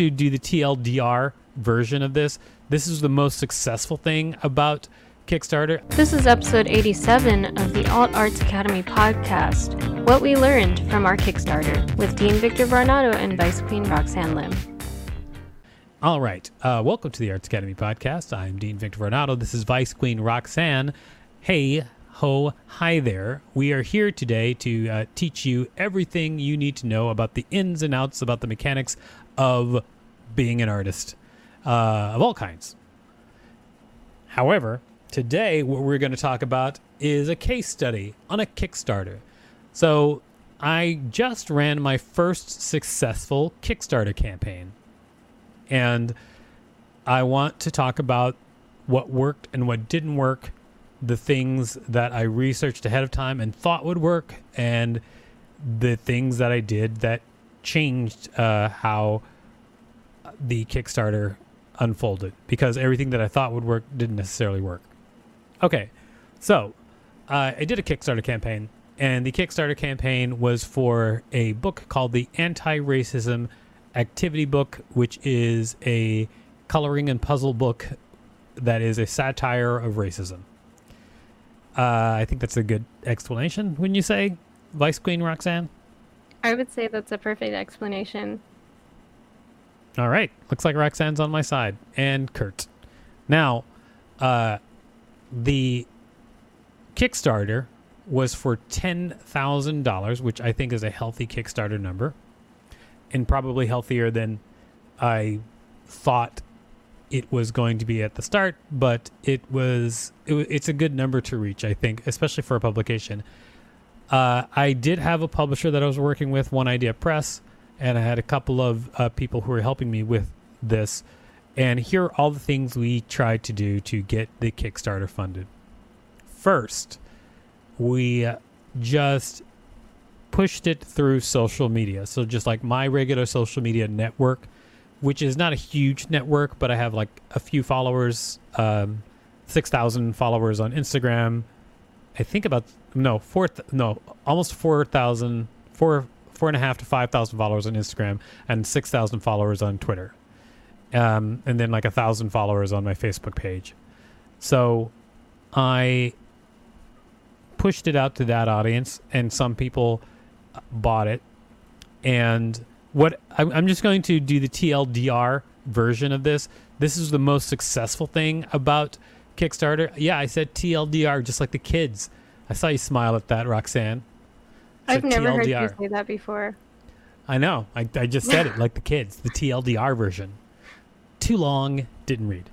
To do the TLDR version of this, this is the most successful thing about Kickstarter. This is episode 87 of the Alt Arts Academy podcast What We Learned from Our Kickstarter with Dean Victor Varnado and Vice Queen Roxanne Lim. All right. Uh, welcome to the Arts Academy podcast. I'm Dean Victor Varnado. This is Vice Queen Roxanne. Hey, ho, hi there. We are here today to uh, teach you everything you need to know about the ins and outs, about the mechanics of being an artist uh, of all kinds. However, today what we're going to talk about is a case study on a Kickstarter. So, I just ran my first successful Kickstarter campaign. And I want to talk about what worked and what didn't work, the things that I researched ahead of time and thought would work, and the things that I did that changed uh, how the Kickstarter unfolded because everything that I thought would work didn't necessarily work. Okay, so uh, I did a Kickstarter campaign, and the Kickstarter campaign was for a book called the Anti Racism Activity Book, which is a coloring and puzzle book that is a satire of racism. Uh, I think that's a good explanation, wouldn't you say, Vice Queen Roxanne? I would say that's a perfect explanation. All right. Looks like Roxanne's on my side. And Kurt. Now, uh, the Kickstarter was for $10,000, which I think is a healthy Kickstarter number and probably healthier than I thought it was going to be at the start, but it was it, it's a good number to reach, I think, especially for a publication. Uh, I did have a publisher that I was working with, One Idea Press, and I had a couple of uh, people who were helping me with this. And here are all the things we tried to do to get the Kickstarter funded. First, we just pushed it through social media. So, just like my regular social media network, which is not a huge network, but I have like a few followers, um, 6,000 followers on Instagram. I think about, no, four, no, almost 4,000, four, four and a half to 5,000 followers on Instagram and 6,000 followers on Twitter um, and then like a thousand followers on my Facebook page. So I pushed it out to that audience, and some people bought it. And what I'm just going to do the TLDR version of this. This is the most successful thing about Kickstarter. Yeah, I said TLDR just like the kids. I saw you smile at that, Roxanne. I've never TLDR. heard you say that before. I know. I, I just said it like the kids, the TLDR version too long, didn't read.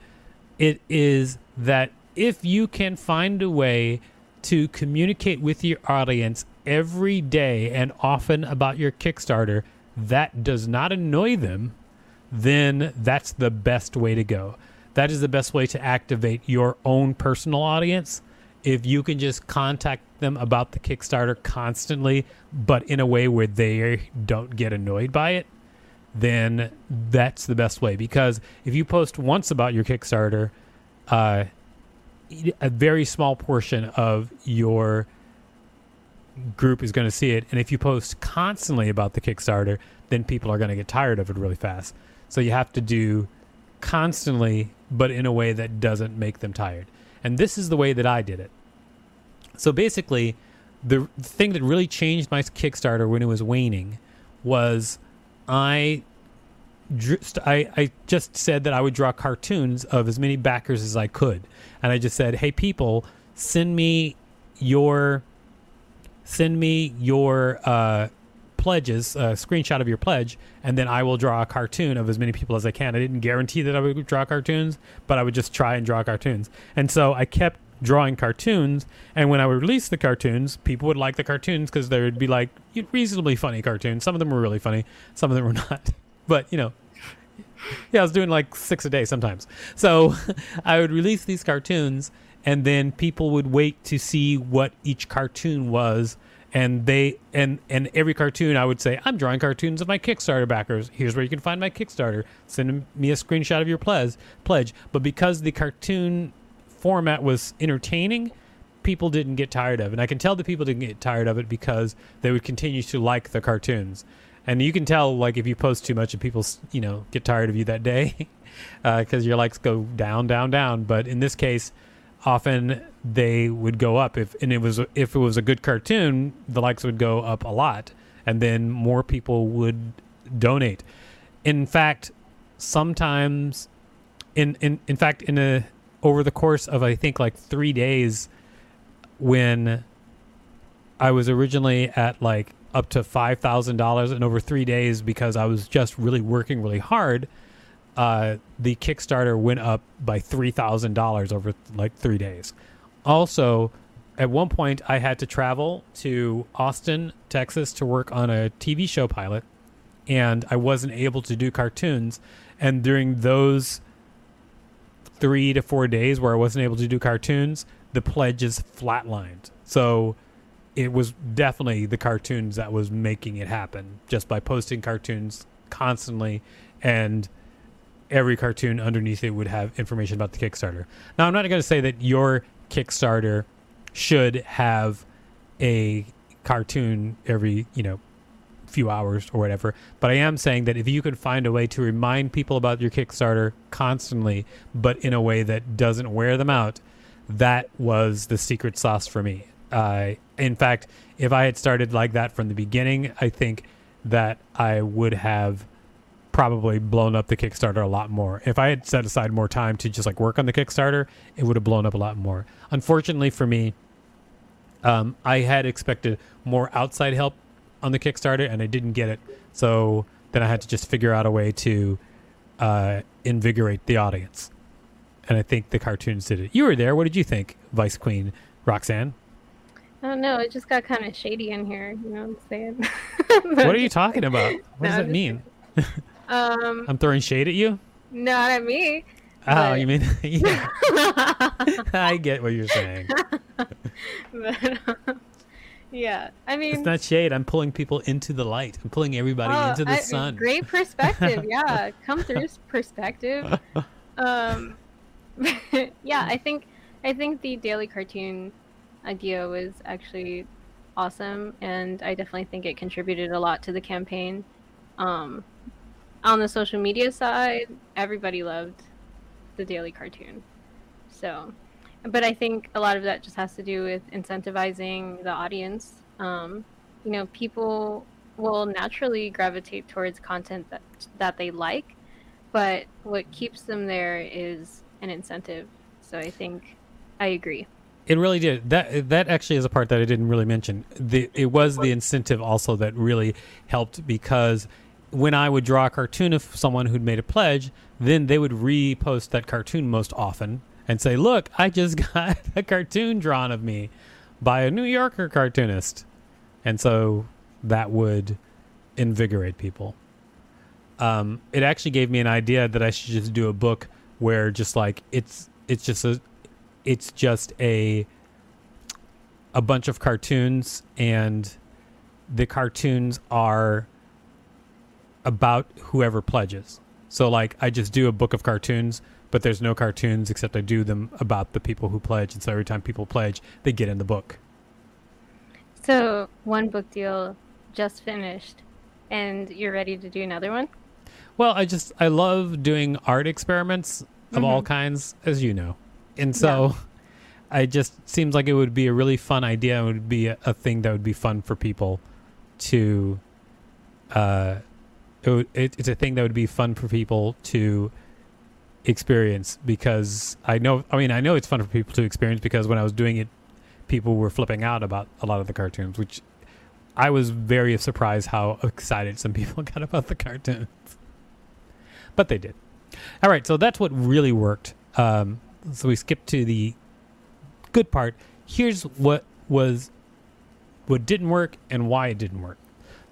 It is that if you can find a way to communicate with your audience every day and often about your Kickstarter that does not annoy them, then that's the best way to go. That is the best way to activate your own personal audience. If you can just contact them about the Kickstarter constantly, but in a way where they don't get annoyed by it, then that's the best way. Because if you post once about your Kickstarter, uh, a very small portion of your group is going to see it. And if you post constantly about the Kickstarter, then people are going to get tired of it really fast. So you have to do constantly, but in a way that doesn't make them tired. And this is the way that I did it. So basically, the thing that really changed my Kickstarter when it was waning was I I, I just said that I would draw cartoons of as many backers as I could. And I just said, hey, people, send me your send me your uh, pledges, a screenshot of your pledge, and then I will draw a cartoon of as many people as I can. I didn't guarantee that I would draw cartoons, but I would just try and draw cartoons. And so I kept drawing cartoons. And when I would release the cartoons, people would like the cartoons because they would be like reasonably funny cartoons. Some of them were really funny, some of them were not. But you know, yeah, I was doing like six a day sometimes. So I would release these cartoons, and then people would wait to see what each cartoon was. And they and and every cartoon I would say I'm drawing cartoons of my Kickstarter backers. Here's where you can find my Kickstarter. Send me a screenshot of your pledge. Pledge. But because the cartoon format was entertaining, people didn't get tired of. And I can tell the people didn't get tired of it because they would continue to like the cartoons. And you can tell, like, if you post too much and people, you know, get tired of you that day because uh, your likes go down, down, down. But in this case, often they would go up. If and it was if it was a good cartoon, the likes would go up a lot, and then more people would donate. In fact, sometimes, in in in fact, in a over the course of I think like three days, when I was originally at like up to five thousand dollars, and over three days because I was just really working really hard, uh, the Kickstarter went up by three thousand dollars over like three days. Also, at one point, I had to travel to Austin, Texas, to work on a TV show pilot, and I wasn't able to do cartoons. And during those three to four days where I wasn't able to do cartoons, the pledges flatlined. So it was definitely the cartoons that was making it happen just by posting cartoons constantly and every cartoon underneath it would have information about the Kickstarter. Now, I'm not going to say that your Kickstarter should have a cartoon every, you know, few hours or whatever. But I am saying that if you could find a way to remind people about your Kickstarter constantly, but in a way that doesn't wear them out, that was the secret sauce for me. Uh, in fact, if I had started like that from the beginning, I think that I would have probably blown up the Kickstarter a lot more. If I had set aside more time to just like work on the Kickstarter, it would have blown up a lot more. Unfortunately for me, um, I had expected more outside help on the Kickstarter and I didn't get it. So then I had to just figure out a way to uh, invigorate the audience. And I think the cartoons did it. You were there. What did you think, Vice Queen Roxanne? I don't know. It just got kind of shady in here. You know what I'm saying? what are you talking about? What no, does that mean? um, I'm throwing shade at you? Not at me. Oh, but... you mean? I get what you're saying. but, um, yeah, I mean, it's not shade. I'm pulling people into the light. I'm pulling everybody oh, into the I, sun. Great perspective. yeah, come through perspective. Um, yeah, I think I think the daily cartoon idea was actually awesome, and I definitely think it contributed a lot to the campaign. Um, on the social media side, everybody loved the daily cartoon, so but I think a lot of that just has to do with incentivizing the audience. Um, you know, people will naturally gravitate towards content that that they like, but what keeps them there is an incentive. So I think I agree. It really did. That that actually is a part that I didn't really mention. The it was the incentive also that really helped because when I would draw a cartoon of someone who'd made a pledge, then they would repost that cartoon most often and say, "Look, I just got a cartoon drawn of me by a New Yorker cartoonist," and so that would invigorate people. Um, it actually gave me an idea that I should just do a book where just like it's it's just a it's just a a bunch of cartoons and the cartoons are about whoever pledges. So like I just do a book of cartoons but there's no cartoons except I do them about the people who pledge. And so every time people pledge, they get in the book. So one book deal just finished, and you're ready to do another one? Well, I just I love doing art experiments of mm-hmm. all kinds, as you know, and so. Yeah. I just seems like it would be a really fun idea. It would be a, a thing that would be fun for people to. Uh, it, would, it, it's a thing that would be fun for people to experience because I know I mean I know it's fun for people to experience because when I was doing it people were flipping out about a lot of the cartoons which I was very surprised how excited some people got about the cartoons but they did all right so that's what really worked um, so we skipped to the good part. Here's what was what didn't work and why it didn't work.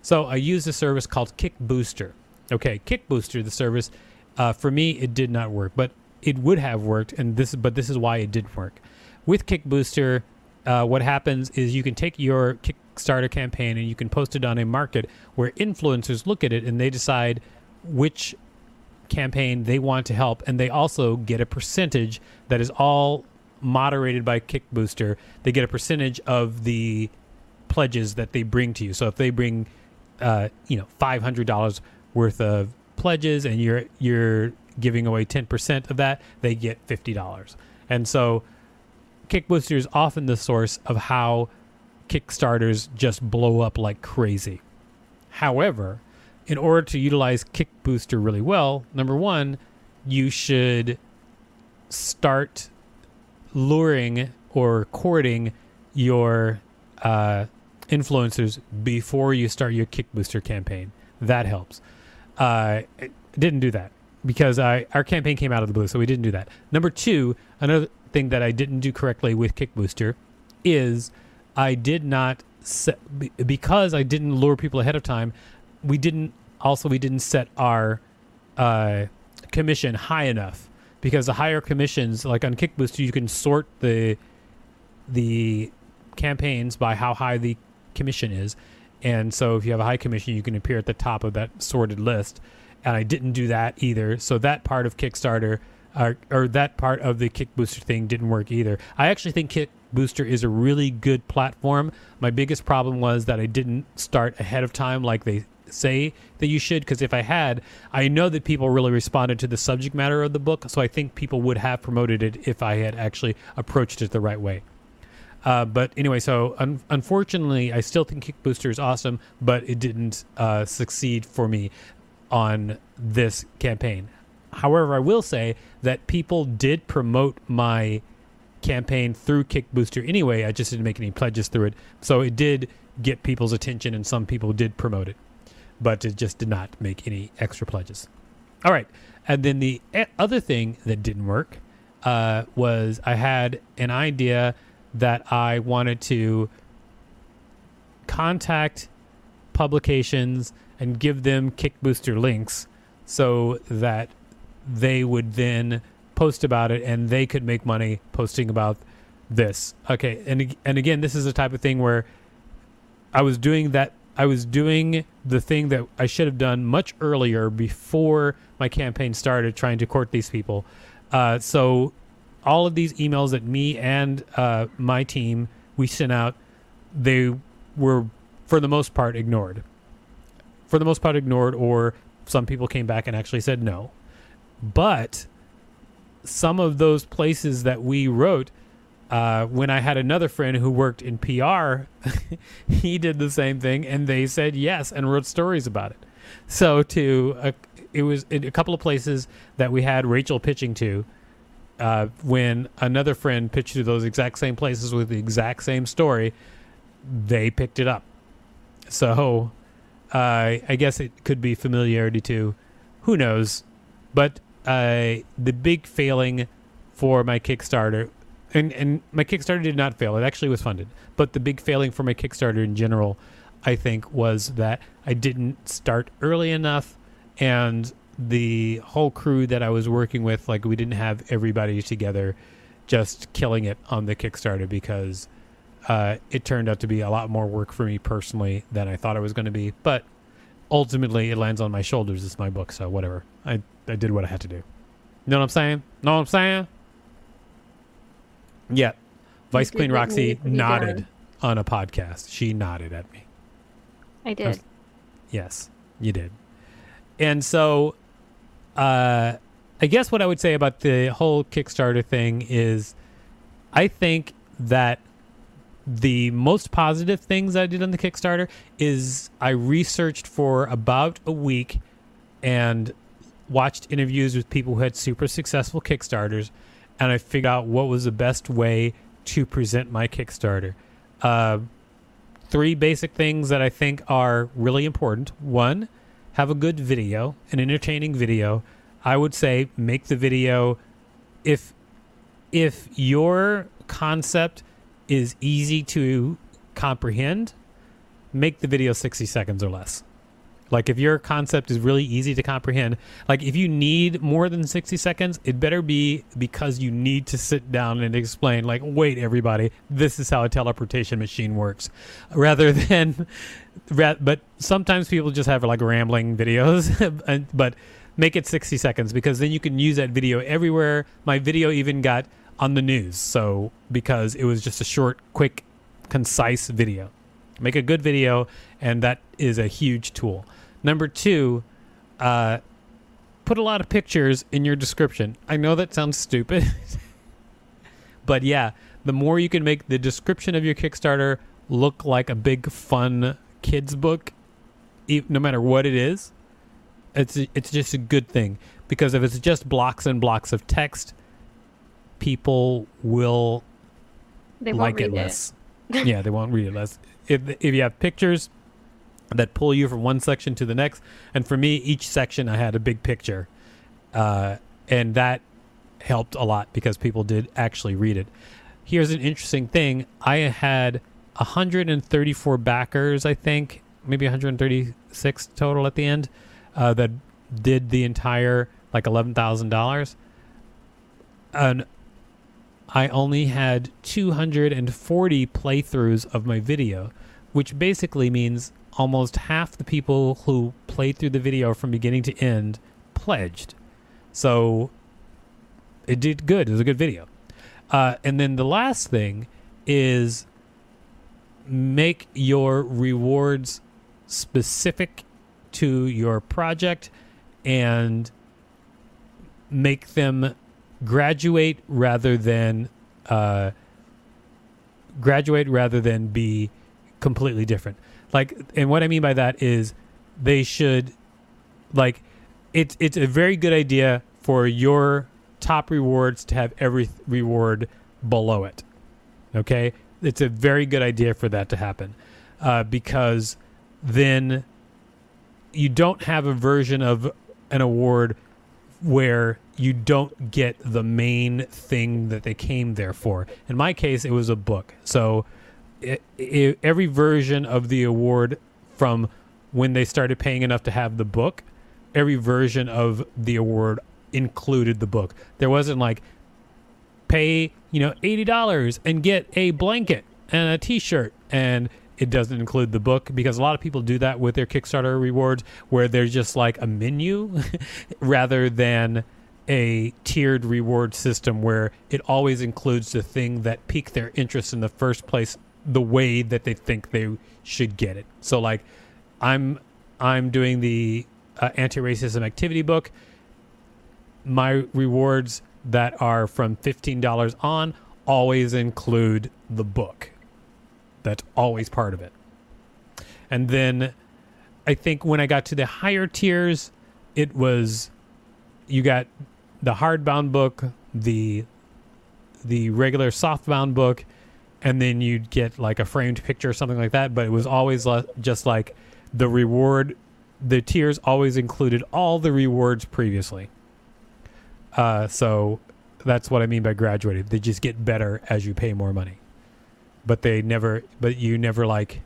So I used a service called Kickbooster. Okay, Kickbooster, the service, uh, for me it did not work, but it would have worked, and this but this is why it didn't work. With Kickbooster, uh, what happens is you can take your Kickstarter campaign and you can post it on a market where influencers look at it and they decide which campaign they want to help, and they also get a percentage that is all moderated by Kickbooster. They get a percentage of the pledges that they bring to you. So if they bring, uh, you know, five hundred dollars worth of pledges, and you're you're giving away ten percent of that, they get fifty dollars. And so, Kickbooster is often the source of how Kickstarters just blow up like crazy. However, in order to utilize Kick Booster really well, number one, you should start luring or courting your uh, influencers before you start your Kickbooster campaign. That helps. Uh, didn't do that because I, our campaign came out of the blue, so we didn't do that. Number two, another thing that I didn't do correctly with Kickbooster is I did not set, because I didn't lure people ahead of time. We didn't also we didn't set our uh, commission high enough because the higher commissions, like on Kickbooster, you can sort the the campaigns by how high the commission is. And so if you have a high commission, you can appear at the top of that sorted list. And I didn't do that either. So that part of Kickstarter uh, or that part of the Kickbooster thing didn't work either. I actually think Kick Booster is a really good platform. My biggest problem was that I didn't start ahead of time like they say that you should because if I had, I know that people really responded to the subject matter of the book, so I think people would have promoted it if I had actually approached it the right way. Uh, but anyway, so un- unfortunately, I still think Kickbooster is awesome, but it didn't uh, succeed for me on this campaign. However, I will say that people did promote my campaign through Kickbooster anyway. I just didn't make any pledges through it. So it did get people's attention, and some people did promote it, but it just did not make any extra pledges. All right. And then the other thing that didn't work uh, was I had an idea that I wanted to contact publications and give them Kickbooster links so that they would then post about it and they could make money posting about this. Okay, and and again, this is the type of thing where I was doing that I was doing the thing that I should have done much earlier before my campaign started trying to court these people. Uh, so all of these emails that me and uh, my team we sent out, they were for the most part ignored. For the most part ignored, or some people came back and actually said no. But some of those places that we wrote, uh, when I had another friend who worked in PR, he did the same thing, and they said yes and wrote stories about it. So to uh, it was a couple of places that we had Rachel pitching to uh, when another friend pitched to those exact same places with the exact same story, they picked it up. So uh, I guess it could be familiarity too. Who knows? But uh, the big failing for my Kickstarter, and, and my Kickstarter did not fail. It actually was funded. But the big failing for my Kickstarter in general, I think, was that I didn't start early enough and the whole crew that I was working with, like we didn't have everybody together just killing it on the Kickstarter because uh, it turned out to be a lot more work for me personally than I thought it was going to be. But ultimately, it lands on my shoulders. It's my book, so whatever. I I did what I had to do. You know what I'm saying? Know what I'm saying? Yeah. Vice Queen Roxy nodded done. on a podcast. She nodded at me. I did. I was, yes, you did. And so uh, I guess what I would say about the whole Kickstarter thing is I think that the most positive things I did on the Kickstarter is I researched for about a week and watched interviews with people who had super successful Kickstarters, and I figured out what was the best way to present my Kickstarter. Uh, three basic things that I think are really important. One, have a good video, an entertaining video. I would say make the video if if your concept is easy to comprehend, make the video 60 seconds or less. Like if your concept is really easy to comprehend, like if you need more than 60 seconds, it better be because you need to sit down and explain like, "Wait everybody, this is how a teleportation machine works." Rather than but sometimes people just have like rambling videos, but make it 60 seconds because then you can use that video everywhere. My video even got on the news. So because it was just a short, quick, concise video. Make a good video and that is a huge tool. Number two, uh, put a lot of pictures in your description. I know that sounds stupid, but yeah, the more you can make the description of your Kickstarter look like a big fun kids book, no matter what it is, it's it's just a good thing because if it's just blocks and blocks of text, people will They won't like read it less. yeah, they won't read it less. If if you have pictures that pull you from one section to the next, and for me, each section I had a big picture, uh, and that helped a lot because people did actually read it. Here's an interesting thing: I had 134 backers, I think, maybe 136 total at the end, uh, that did the entire like eleven thousand dollars, and I only had 240 playthroughs of my video, which basically means almost half the people who played through the video from beginning to end pledged. So it did good. It was a good video. Uh, and then the last thing is make your rewards specific to your project and make them graduate rather than uh, graduate rather than be completely different. Like, and what I mean by that is they should like it's it's a very good idea for your top rewards to have every th- reward below it. Okay, it's a very good idea for that to happen uh, because then you don't have a version of an award where you don't get the main thing that they came there for. In my case, it was a book. So it, it, every version of the award from when they started paying enough to have the book, every version of the award included the book. There wasn't like pay, you know, $80 and get a blanket and a t-shirt and it doesn't include the book because a lot of people do that with their Kickstarter rewards where there's just like a menu rather than a tiered reward system where it always includes the thing that piqued their interest in the first place the way that they think they should get it. So like I'm I'm doing the uh, anti-racism activity book. My rewards that are from $15 on always include the book. That's always part of it. And then I think when I got to the higher tiers, it was you got the hardbound book, the the regular softbound book, and then you'd get like a framed picture or something like that. But it was always le- just like the reward. The tiers always included all the rewards previously. Uh, so that's what I mean by graduated. They just get better as you pay more money. But they never, but you never like,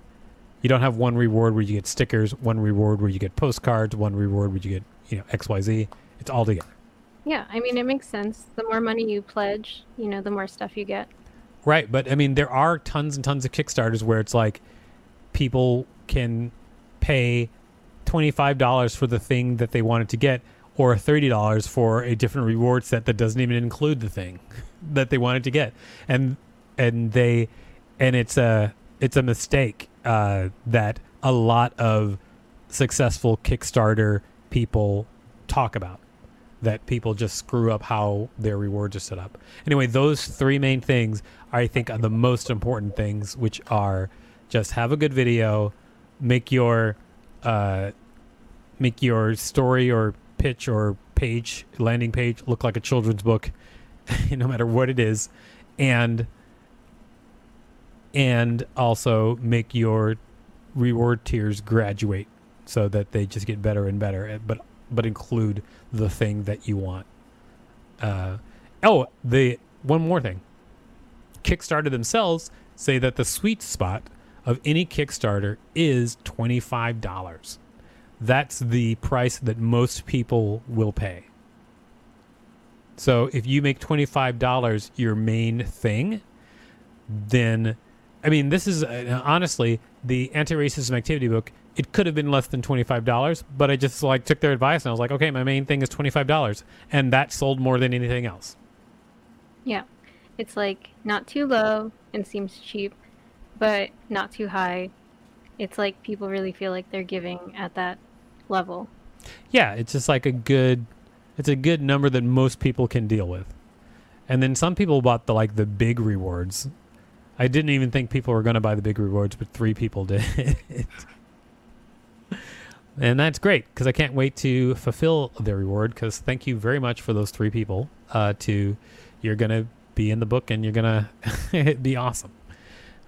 you don't have one reward where you get stickers, one reward where you get postcards, one reward where you get, you know, XYZ. It's all together. Yeah, I mean, it makes sense. The more money you pledge, you know, the more stuff you get. Right. But I mean, there are tons and tons of Kickstarters where it's like people can pay $25 for the thing that they wanted to get or $30 for a different reward set that doesn't even include the thing that they wanted to get. And, and they, and it's a, it's a mistake uh, that a lot of successful Kickstarter people talk about that people just screw up how their rewards are set up. Anyway, those three main things I think are the most important things, which are just have a good video, make your uh, make your story or pitch or page landing page look like a children's book, no matter what it is, and and also make your reward tiers graduate so that they just get better and better, but but include the thing that you want. Uh, oh, the one more thing. Kickstarter themselves say that the sweet spot of any Kickstarter is $25. That's the price that most people will pay. So if you make $25 your main thing, then I mean, this is uh, honestly the anti-racism activity book. It could have been less than twenty-five dollars, but I just like took their advice and I was like, okay, my main thing is twenty-five dollars, and that sold more than anything else. Yeah, it's like not too low and seems cheap, but not too high. It's like people really feel like they're giving at that level. Yeah, it's just like a good, it's a good number that most people can deal with. And then some people bought the like the big rewards. I didn't even think people were going to buy the big rewards, but three people did. and that's great because I can't wait to fulfill their reward. Because thank you very much for those three people. Uh, to you're going to be in the book and you're going to be awesome.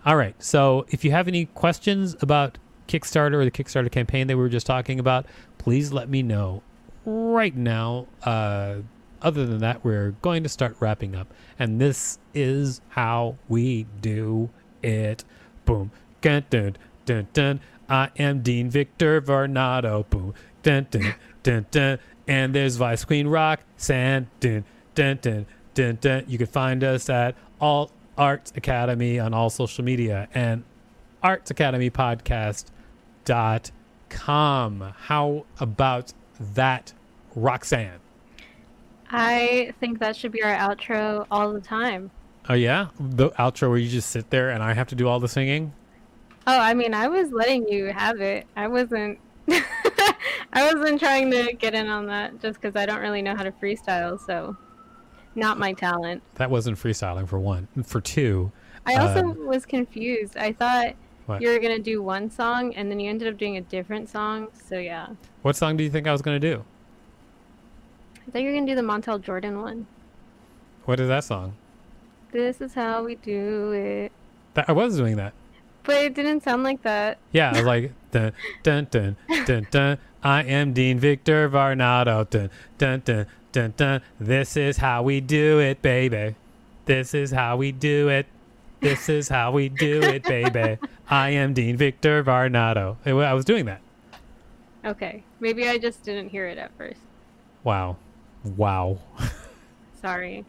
All right. So if you have any questions about Kickstarter or the Kickstarter campaign that we were just talking about, please let me know right now. Uh, other than that, we're going to start wrapping up. And this is how we do it. Boom. Dun, dun, dun, dun. I am Dean Victor Varnado. Boom. Dun, dun, dun, dun. And there's Vice Queen Roxanne. Dun, dun, dun, dun, dun. You can find us at Alt Arts Academy on all social media and Arts Academy Podcast dot com. How about that, Roxanne? I think that should be our outro all the time. Oh yeah, the outro where you just sit there and I have to do all the singing. Oh, I mean, I was letting you have it. I wasn't. I wasn't trying to get in on that just because I don't really know how to freestyle. So, not my talent. That wasn't freestyling for one. For two, I also uh, was confused. I thought What? you were gonna do one song and then you ended up doing a different song. So yeah, what song do you think I was gonna do? I thought you were gonna do the Montel Jordan one. What is that song? This is how we do it. That, I was doing that. But it didn't sound like that. Yeah, I was like dun dun dun dun dun. I am Dean Victor Varnado. Dun dun dun dun dun. This is how we do it, baby. This is how we do it. This is how we do it, baby. I am Dean Victor Varnado. I I was doing that. Okay, maybe I just didn't hear it at first. Wow, wow. Sorry.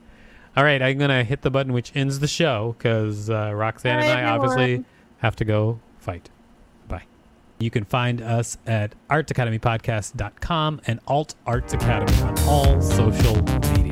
All right, I'm gonna hit the button which ends the show because uh, Roxanne and I obviously have to go fight. Bye. You can find us at artsacademypodcast.com and Alt Arts Academy on all social media.